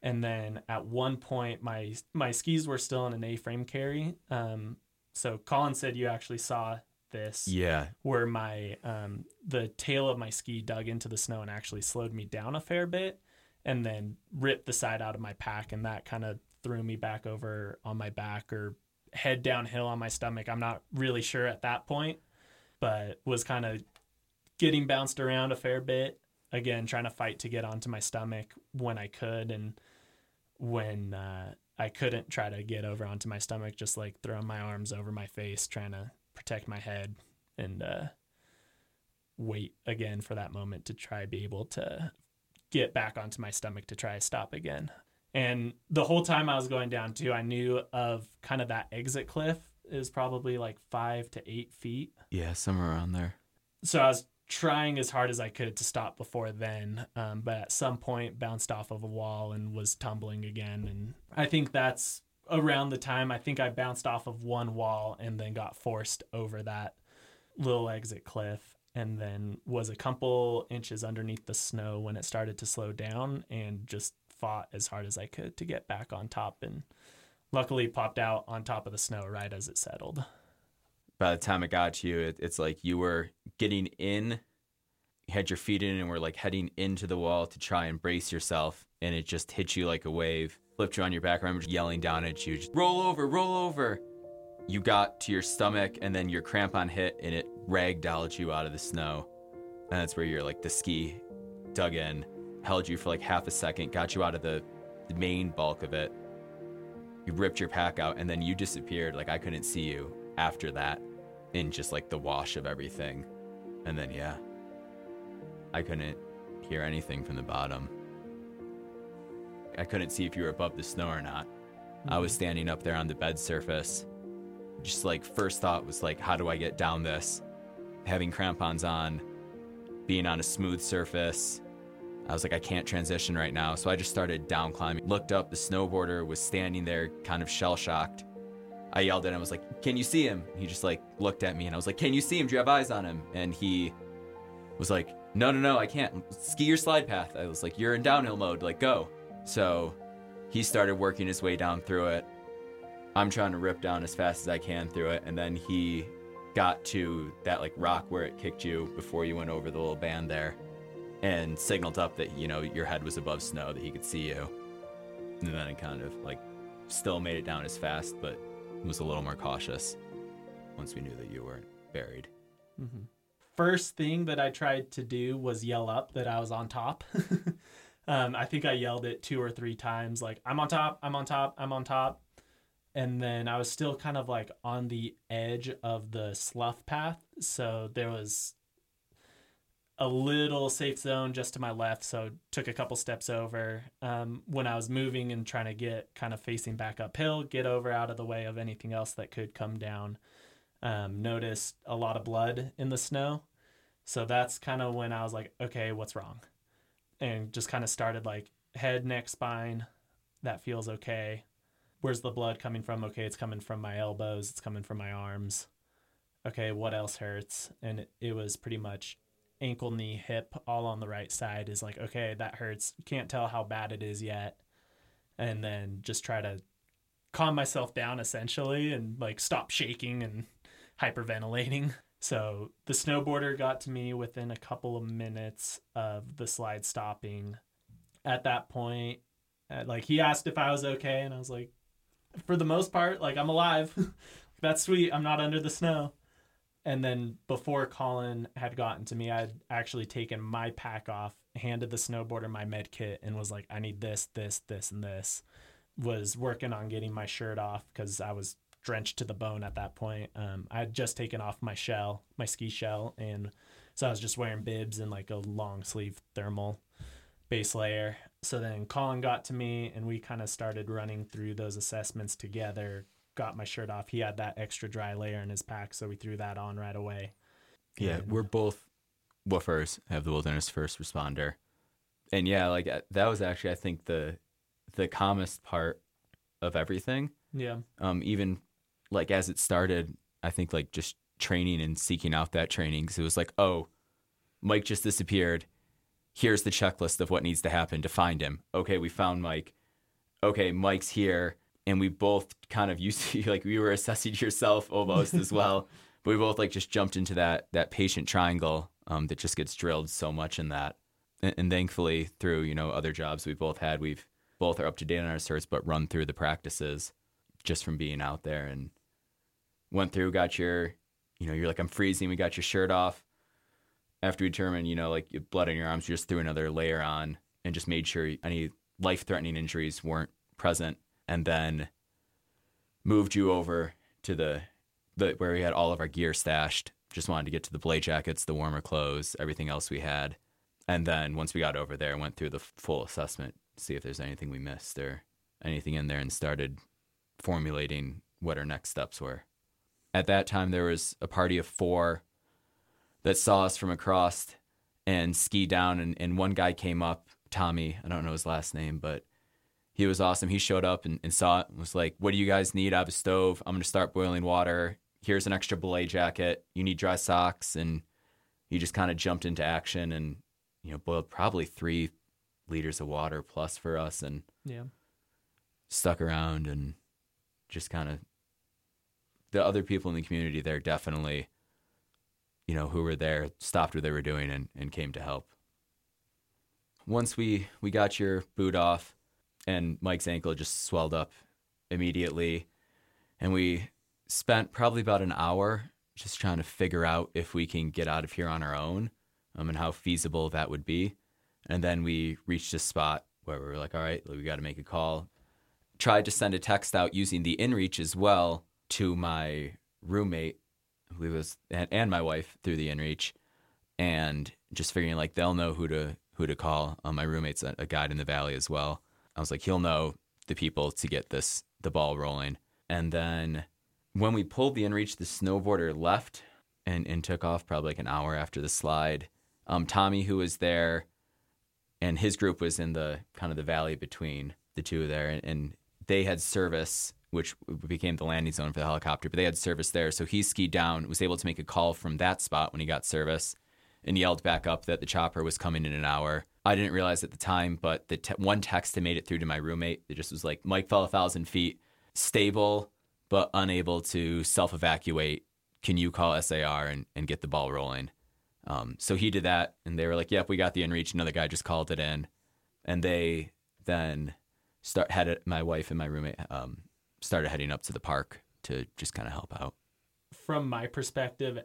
And then at one point, my my skis were still in an A-frame carry. Um, so Collin said you actually saw this Yeah. where my um, the tail of my ski dug into the snow and actually slowed me down a fair bit and then ripped the side out of my pack and that kind of threw me back over on my back or head downhill on my stomach i'm not really sure at that point but was kind of getting bounced around a fair bit again trying to fight to get onto my stomach when i could and when uh, i couldn't try to get over onto my stomach just like throwing my arms over my face trying to protect my head and uh, wait again for that moment to try be able to get back onto my stomach to try stop again. And the whole time I was going down too, I knew of kind of that exit cliff is probably like five to eight feet. Yeah, somewhere around there. So I was trying as hard as I could to stop before then, um, but at some point bounced off of a wall and was tumbling again. And I think that's around the time I think I bounced off of one wall and then got forced over that little exit cliff and then was a couple inches underneath the snow when it started to slow down and just fought as hard as I could to get back on top and luckily popped out on top of the snow right as it settled. By the time it got to you, it, it's like you were getting in, had your feet in, and were like heading into the wall to try and brace yourself, and it just hit you like a wave, flipped you on your back. I remember yelling down at you, just, roll over, roll over. You got to your stomach, and then your crampon hit, and it ragdolled you out of the snow. And that's where you're like the ski dug in, held you for like half a second, got you out of the, the main bulk of it. You ripped your pack out, and then you disappeared. Like I couldn't see you after that in just like the wash of everything. And then, yeah, I couldn't hear anything from the bottom. I couldn't see if you were above the snow or not. I was mm-hmm. standing up there on the bed surface. Just like, first thought was like, how do I get down this? Having crampons on, being on a smooth surface. I was like, I can't transition right now. So I just started down climbing. Looked up, the snowboarder was standing there, kind of shell shocked. I yelled at him, I was like, Can you see him? He just like looked at me and I was like, Can you see him? Do you have eyes on him? And he was like, No, no, no, I can't. Ski your slide path. I was like, You're in downhill mode, like go. So he started working his way down through it. I'm trying to rip down as fast as I can through it, and then he got to that like rock where it kicked you before you went over the little band there and signaled up that you know your head was above snow that he could see you and then it kind of like still made it down as fast but was a little more cautious once we knew that you weren't buried Mm-hmm. First thing that I tried to do was yell up that I was on top. *laughs* um, I think I yelled it two or three times, like, I'm on top, I'm on top, I'm on top. And then I was still kind of like on the edge of the slough path. So there was a little safe zone just to my left. So took a couple steps over. Um, when I was moving and trying to get kind of facing back uphill, get over out of the way of anything else that could come down um, noticed a lot of blood in the snow. So that's kind of when I was like, okay, what's wrong? And just kind of started like head, neck, spine. That feels okay. Where's the blood coming from? Okay, it's coming from my elbows, it's coming from my arms. Okay, what else hurts? And it, was pretty much ankle, knee, hip, all on the right side. Is like, okay, that hurts. Can't tell how bad it is yet. And then just try to calm myself down essentially and like stop shaking and hyperventilating. *laughs* So the snowboarder got to me within a couple of minutes of the slide stopping. At that point, uh, like he asked if I was okay, and I was like, for the most part, like I'm alive. *laughs* That's sweet. I'm not under the snow. And then before Collin had gotten to me, I had actually taken my pack off, handed the snowboarder my med kit, and was like, I need this, this, this, and this. Was working on getting my shirt off because I was drenched to the bone at that point. Um, I had just taken off my shell, my ski shell, and so I was just wearing bibs and like a long sleeve thermal base layer. So then Collin got to me, and we kind of started running through those assessments together, got my shirt off, he had that extra dry layer in his pack, so we threw that on right away. Yeah, And- we're both WFRs, have the wilderness first responder. And yeah, like uh, that was actually I think the the calmest part of everything. Yeah. Um even like as it started, I think like just training and seeking out that training cuz it was like, "Oh, Mike just disappeared. Here's the checklist of what needs to happen to find him." Okay, we found Mike. Okay, Mike's here and we both kind of *laughs* used to like we were assessing yourself almost as well. *laughs* But we both like just jumped into that that patient triangle um, that just gets drilled so much in that. And, and thankfully, through you know other jobs we both had, we've both are up to date on our certs, but run through the practices just from being out there and went through, got your, you know, you're like I'm freezing. We got your shirt off. After we determined, you know, like your blood on your arms, we just threw another layer on and just made sure any life threatening injuries weren't present, and then moved you over to the the where we had all of our gear stashed. Just wanted to get to the belay jackets, the warmer clothes, everything else we had. And then once we got over there, went through the full assessment, see if there's anything we missed or anything in there, and started formulating what our next steps were. At that time, there was a party of four that saw us from across and ski down, and, and one guy came up, Tommy. I don't know his last name, but he was awesome. He showed up and, and saw it and was like, What do you guys need? I have a stove. I'm going to start boiling water. Here's an extra belay jacket. You need dry socks. And he just kind of jumped into action and, you know, boiled probably three liters of water plus for us and Yeah. stuck around and just kind of the other people in the community there definitely, you know, who were there stopped what they were doing and, and came to help. Once we, we got your boot off, and Mike's ankle just swelled up immediately. And we spent probably about an hour just trying to figure out if we can get out of here on our own um, and how feasible that would be. And then we reached a spot where we were like, all right, we got to make a call. Tried to send a text out using the InReach as well to my roommate, who was and, and my wife through the InReach, and just figuring like they'll know who to who to call. Um, my roommate's a, a guide in the valley as well. I was like, he'll know the people to get this the ball rolling. And then when we pulled the inReach, the snowboarder left and, and took off probably like an hour after the slide. Um, Tommy, who was there, and his group was in the kind of the valley between the two there, and, and they had service, which became the landing zone for the helicopter. But they had service there, so he skied down, was able to make a call from that spot when he got service, and yelled back up that the chopper was coming in an hour. I didn't realize at the time, but the te- one text that made it through to my roommate, it just was like, Mike fell a thousand feet, stable, but unable to self evacuate. Can you call SAR and, and get the ball rolling? Um, so he did that, and they were like, yep, we got the inReach." Another guy just called it in. And they then start had it, my wife and my roommate um, started heading up to the park to just kind of help out. From my perspective,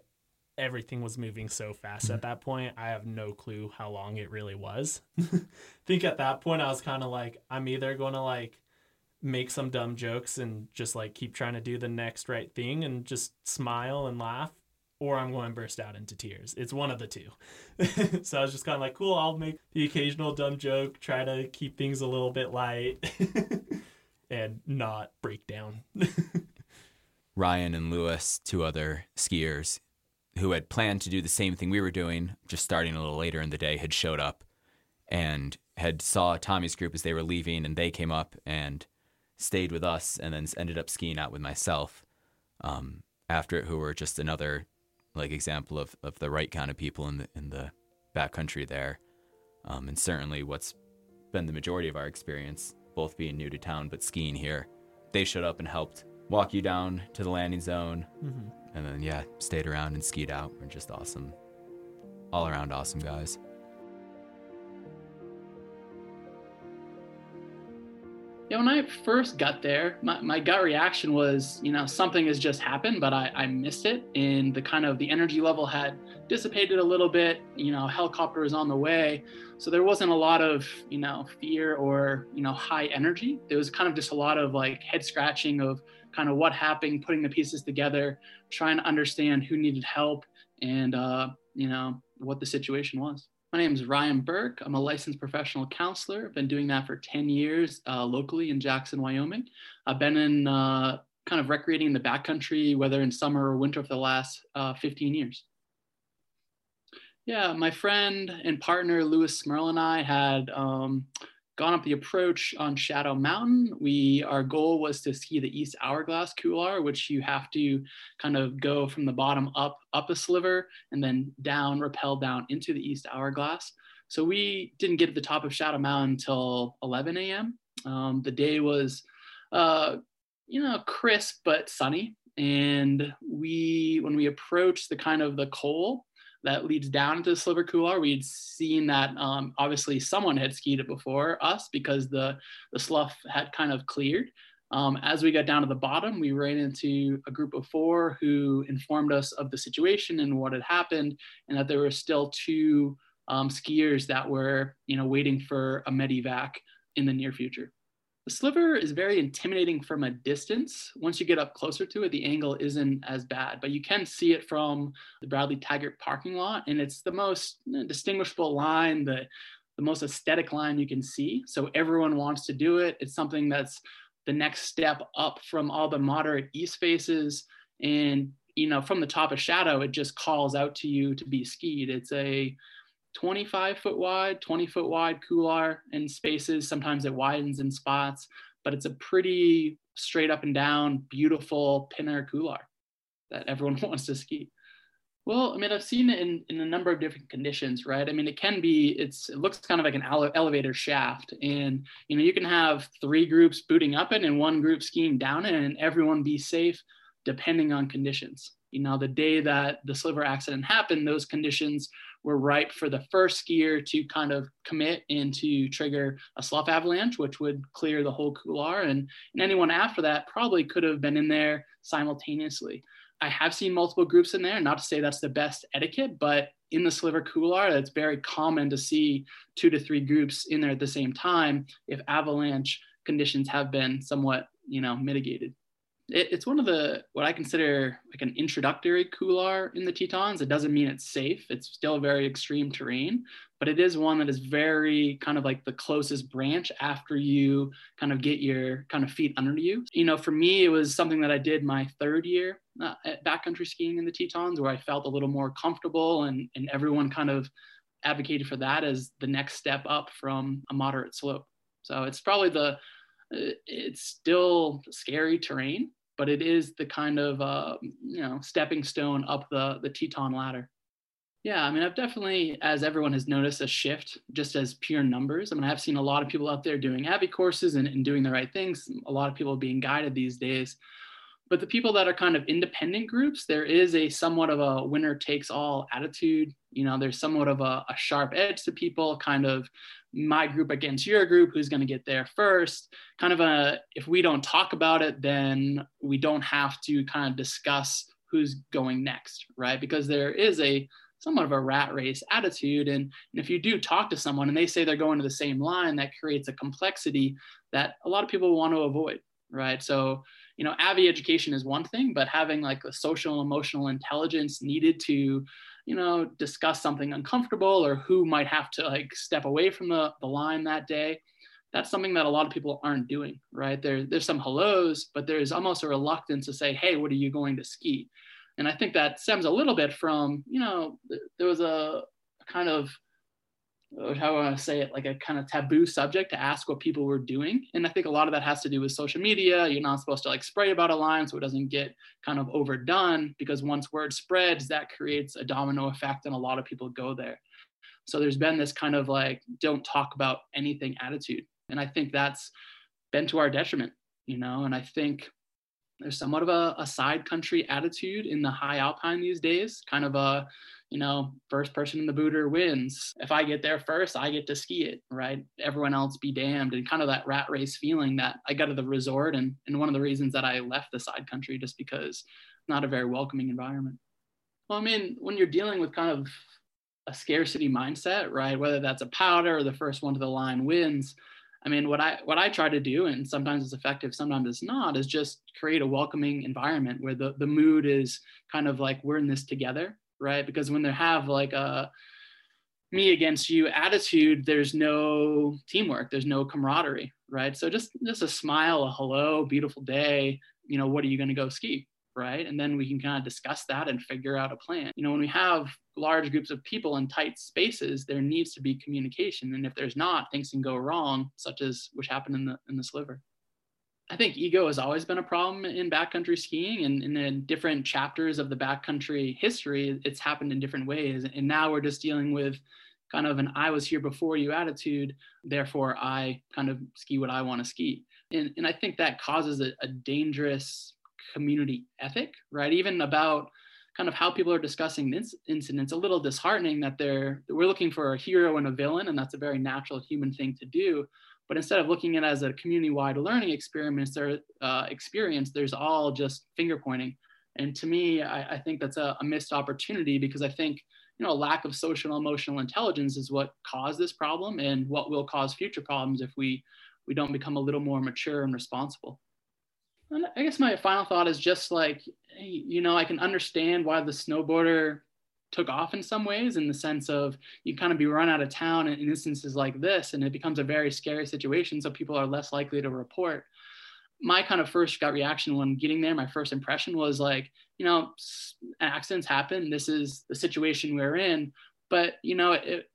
everything was moving so fast at mm-hmm. that point. I have no clue how long it really was. I *laughs* think at that point I was kind of like I'm either going to like make some dumb jokes and just like keep trying to do the next right thing and just smile and laugh or I'm going to burst out into tears. It's one of the two. *laughs* so I was just kind of like, cool, I'll make the occasional dumb joke, try to keep things a little bit light *laughs* and not break down. *laughs* Ryan and Lewis, two other skiers who had planned to do the same thing we were doing, just starting a little later in the day, had showed up and had saw Tommy's group as they were leaving, and they came up and stayed with us, and then ended up skiing out with myself um, after it, who were just another like example of, of the right kind of people in the in the backcountry there, um, and certainly what's been the majority of our experience, both being new to town but skiing here. They showed up and helped walk you down to the landing zone, mm-hmm. and then yeah, stayed around and skied out. We're just awesome, all around awesome guys. Yeah, when I first got there, my, my gut reaction was, you know, something has just happened, but I, I missed it. And the kind of the energy level had dissipated a little bit. You know, helicopter was on the way. So there wasn't a lot of, you know, fear or, you know, high energy. There was kind of just a lot of like head scratching of kind of what happened, putting the pieces together, trying to understand who needed help and, uh, you know, what the situation was. My name is Ryan Burke. I'm a licensed professional counselor. I've been doing that for 10 years uh, locally in Jackson, Wyoming. I've been in uh, kind of recreating the backcountry, whether in summer or winter for the last uh, 15 years. Yeah, my friend and partner Lewis Smurl and I had um, gone up the approach on Shadow Mountain. We our goal was to ski the East Hourglass Couloir, which you have to kind of go from the bottom up up a sliver and then down, rappel down into the East Hourglass. So we didn't get to the top of Shadow Mountain until 11 a.m. Um, the day was, uh, you know, crisp but sunny, and we when we approached the kind of the col that leads down into the Sliver Couloir. We'd seen that um, obviously someone had skied it before us because the, the slough had kind of cleared. Um, as we got down to the bottom, we ran into a group of four who informed us of the situation and what had happened, and that there were still two um, skiers that were, you know, waiting for a medevac in the near future. The sliver is very intimidating from a distance. Once you get up closer to it, the angle isn't as bad, but you can see it from the Bradley Taggart parking lot, and it's the most distinguishable line, the, the most aesthetic line you can see. So everyone wants to do it. It's something that's the next step up from all the moderate east faces. And, you know, from the top of shadow, it just calls out to you to be skied. It's a 25 foot wide, 20 foot wide couloir in spaces. Sometimes it widens in spots, but it's a pretty straight up and down, beautiful pinner couloir that everyone *laughs* wants to ski. Well, I mean, I've seen it in, in a number of different conditions, right? I mean, it can be, it's, it looks kind of like an ele- elevator shaft. And, you know, you can have three groups booting up it and one group skiing down it and everyone be safe depending on conditions. You know, the day that the sliver accident happened, those conditions were ripe for the first skier to kind of commit and to trigger a slough avalanche, which would clear the whole couloir. And, and anyone after that probably could have been in there simultaneously. I have seen multiple groups in there, not to say that's the best etiquette, but in the sliver couloir, it's very common to see two to three groups in there at the same time if avalanche conditions have been somewhat, you know, mitigated it, it's one of the what I consider like an introductory couloir in the Tetons. It doesn't mean it's safe. It's still very extreme terrain, but it is one that is very kind of like the closest branch after you kind of get your kind of feet under you. You know, for me, it was something that I did my third year uh, at backcountry skiing in the Tetons, where I felt a little more comfortable, and and everyone kind of advocated for that as the next step up from a moderate slope. So it's probably the uh, it's still scary terrain, but it is the kind of uh, you know stepping stone up the the Teton ladder. Yeah, I mean, I've definitely, as everyone has noticed, a shift just as pure numbers. I mean, I've seen a lot of people out there doing avi courses and, and doing the right things. A lot of people being guided these days. But the people that are kind of independent groups, there is a somewhat of a winner takes all attitude. You know, there's somewhat of a, a sharp edge to people, kind of my group against your group who's going to get there first. Kind of a if we don't talk about it then we don't have to kind of discuss who's going next right? Because there is a somewhat of a rat race attitude and, and if you do talk to someone and they say they're going to the same line that creates a complexity that a lot of people want to avoid right? So you know avi education is one thing but having like a social emotional intelligence needed to you know, discuss something uncomfortable or who might have to like step away from the, the line that day. That's something that a lot of people aren't doing, right? There, there's some hellos, but there's almost a reluctance to say, hey, what are you going to ski? And I think that stems a little bit from, you know, there was a, a kind of how I want to say it, like a kind of taboo subject to ask what people were doing. And I think a lot of that has to do with social media. You're not supposed to like spray about a line so it doesn't get kind of overdone because once word spreads, that creates a domino effect and a lot of people go there. So there's been this kind of like, don't talk about anything attitude. And I think that's been to our detriment, you know, and I think there's somewhat of a, a side country attitude in the high alpine these days, kind of a, you know, first person in the booter wins. If I get there first, I get to ski it, right? Everyone else be damned. And kind of that rat race feeling that I got to the resort. And, and one of the reasons that I left the side country just because not a very welcoming environment. Well, I mean, when you're dealing with kind of a scarcity mindset, right? Whether that's a powder or the first one to the line wins. I mean, what I what I try to do, and sometimes it's effective, sometimes it's not, is just create a welcoming environment where the the mood is kind of like we're in this together, right? Because when they have like a me against you attitude, there's no teamwork, there's no camaraderie, right? So just just a smile, a hello, beautiful day. You know, what are you going to go ski? Right. And then we can kind of discuss that and figure out a plan. You know, when we have large groups of people in tight spaces, there needs to be communication. And if there's not, things can go wrong, such as which happened in the in the sliver. I think ego has always been a problem in backcountry skiing, and in the different chapters of the backcountry history, it's happened in different ways. And now we're just dealing with kind of an I was here before you attitude, therefore I kind of ski what I want to ski. And, and I think that causes a, a dangerous community ethic, right? Even about kind of how people are discussing this incident, a little disheartening that they're we're looking for a hero and a villain, and that's a very natural human thing to do. But instead of looking at it as a community-wide learning experience, uh, experience, there's all just finger pointing. And to me, I, I think that's a, a, missed opportunity because I think you know a lack of social emotional intelligence is what caused this problem and what will cause future problems if we we don't become a little more mature and responsible. And I guess my final thought is just like, you know, I can understand why the snowboarder took off in some ways in the sense of you kind of be run out of town in instances like this and it becomes a very scary situation so people are less likely to report my kind of first gut reaction when getting there my first impression was like you know accidents happen this is the situation we're in but you know it,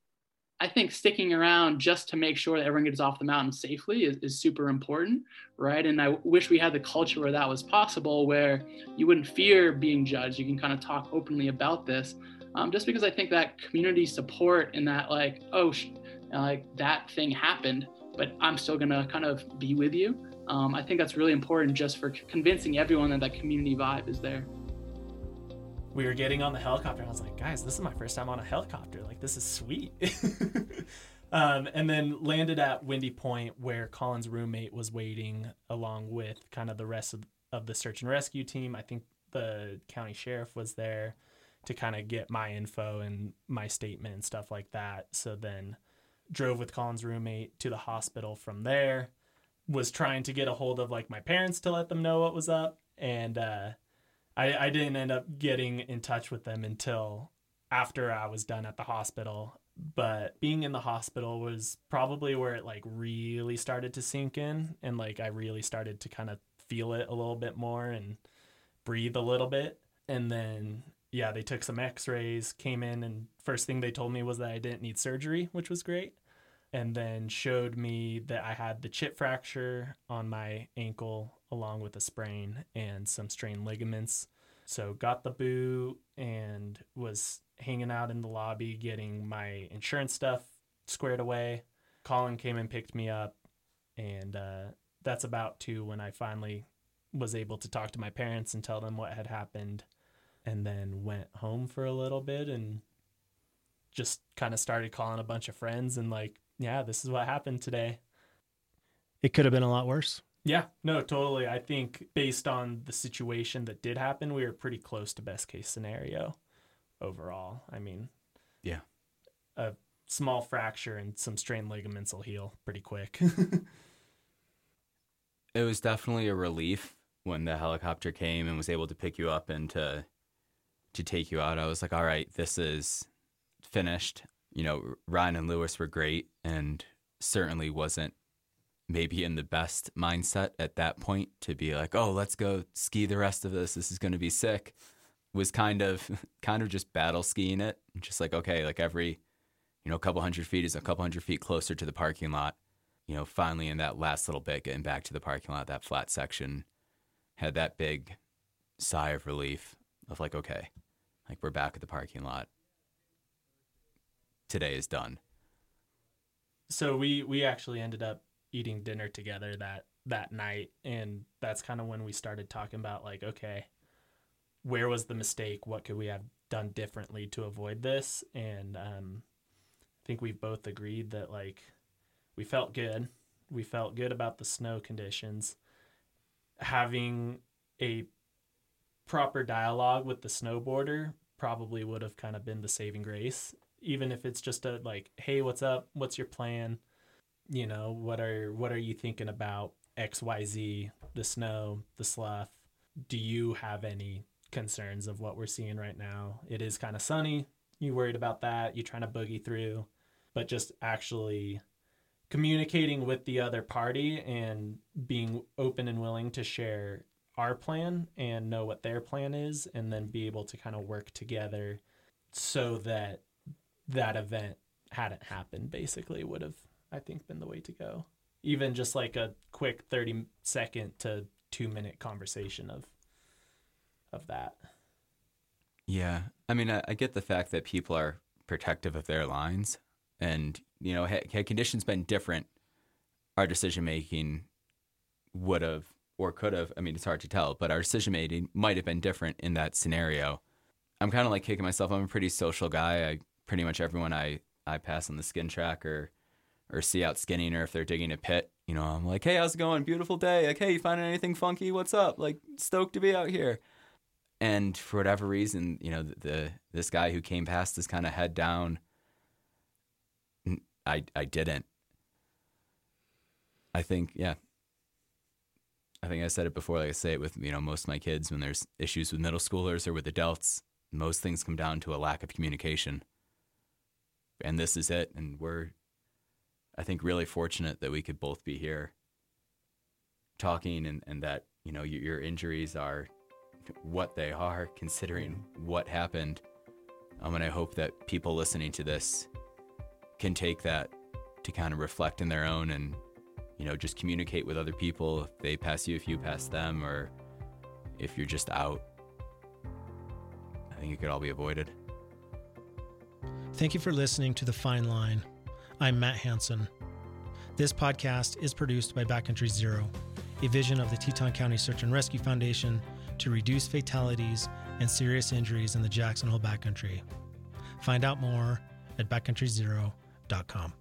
I think sticking around just to make sure that everyone gets off the mountain safely is, is, super important, right? And I wish we had the culture where that was possible, where you wouldn't fear being judged. You can kind of talk openly about this, um, just because I think that community support and that like, oh, sh- like that thing happened, but I'm still gonna kind of be with you. Um, I think that's really important just for convincing everyone that that community vibe is there we were getting on the helicopter. And I was like, guys, this is my first time on a helicopter. Like, this is sweet. *laughs* um, and then landed at Windy Point, where Collin's roommate was waiting along with kind of the rest of, of the search and rescue team. I think the county sheriff was there to kind of get my info and my statement and stuff like that. So then drove with Collin's roommate to the hospital from there. Was trying to get a hold of like my parents to let them know what was up. And uh, I, I didn't end up getting in touch with them until after I was done at the hospital. But being in the hospital was probably where it like really started to sink in and like I really started to kind of feel it a little bit more and breathe a little bit. And then yeah, they took some x-rays, came in and first thing they told me was that I didn't need surgery, which was great. And then showed me that I had the chip fracture on my ankle along with a sprain and some strained ligaments. So got the boot and was hanging out in the lobby getting my insurance stuff squared away. Collin came and picked me up, and uh, that's about two when I finally was able to talk to my parents and tell them what had happened, and then went home for a little bit and just kind of started calling a bunch of friends and like, yeah, this is what happened today. It could have been a lot worse. Yeah, no, totally. I think based on the situation that did happen, we were pretty close to best case scenario overall. I mean, yeah, a small fracture and some strained ligaments will heal pretty quick. *laughs* it was definitely a relief when the helicopter came and was able to pick you up and to to take you out. I was like, all right, this is finished. You know, Ryan and Lewis were great and certainly wasn't maybe in the best mindset at that point to be like, oh, let's go ski the rest of this. This is going to be sick. Was kind of *laughs* kind of just battle skiing it, just like okay, like every you know, a couple hundred feet is a couple hundred feet closer to the parking lot. You know, finally in that last little bit, getting back to the parking lot, that flat section, had that big sigh of relief of like, okay, like we're back at the parking lot. Today is done. So we we actually ended up eating dinner together that that night and that's kind of when we started talking about like okay where was the mistake what could we have done differently to avoid this and um, i think we've both agreed that like we felt good we felt good about the snow conditions having a proper dialogue with the snowboarder probably would have kind of been the saving grace. Even if it's just a like hey what's up? What's your plan? You know what are what are you thinking about xyz the snow the slough do you have any concerns of what we're seeing right now? It is kind of sunny. You worried about that. You trying to boogie through. But just actually communicating with the other party and being open and willing to share our plan and know what their plan is and then be able to kind of work together so that that event hadn't happened basically would have i think been the way to go even just like a quick 30 second to 2 minute conversation of of that Yeah. I mean, I, I get the fact that people are protective of their lines. And, you know, had, had conditions been different, our decision making would have or could have. I mean, it's hard to tell, but our decision making might have been different in that scenario. I'm kind of like kicking myself. I'm a pretty social guy. I pretty much everyone I, I pass on the skin track or, or see out skinning or if they're digging a pit, you know, I'm like, hey, how's it going? Beautiful day. Like, hey, you finding anything funky? What's up? Like, stoked to be out here and for whatever reason, you know, the, the this guy who came past us kind of head down. I I didn't. I think yeah. I think I said it before. Like I say it with you know most of my kids when there's issues with middle schoolers or with adults, most things come down to a lack of communication. And this is it. And we're, I think, really fortunate that we could both be here talking and, and that you know your, your injuries are what they are considering what happened. Um, and I hope that people listening to this can take that to kind of reflect in their own and, you know, just communicate with other people if they pass you, if you pass them, or if you're just out. I think it could all be avoided. Thank you for listening to The Fine Line. I'm Matt Hansen. This podcast is produced by Backcountry Zero, a vision of the Teton County Search and Rescue Foundation to reduce fatalities and serious injuries in the Jackson Hole backcountry. Find out more at backcountryzero.com.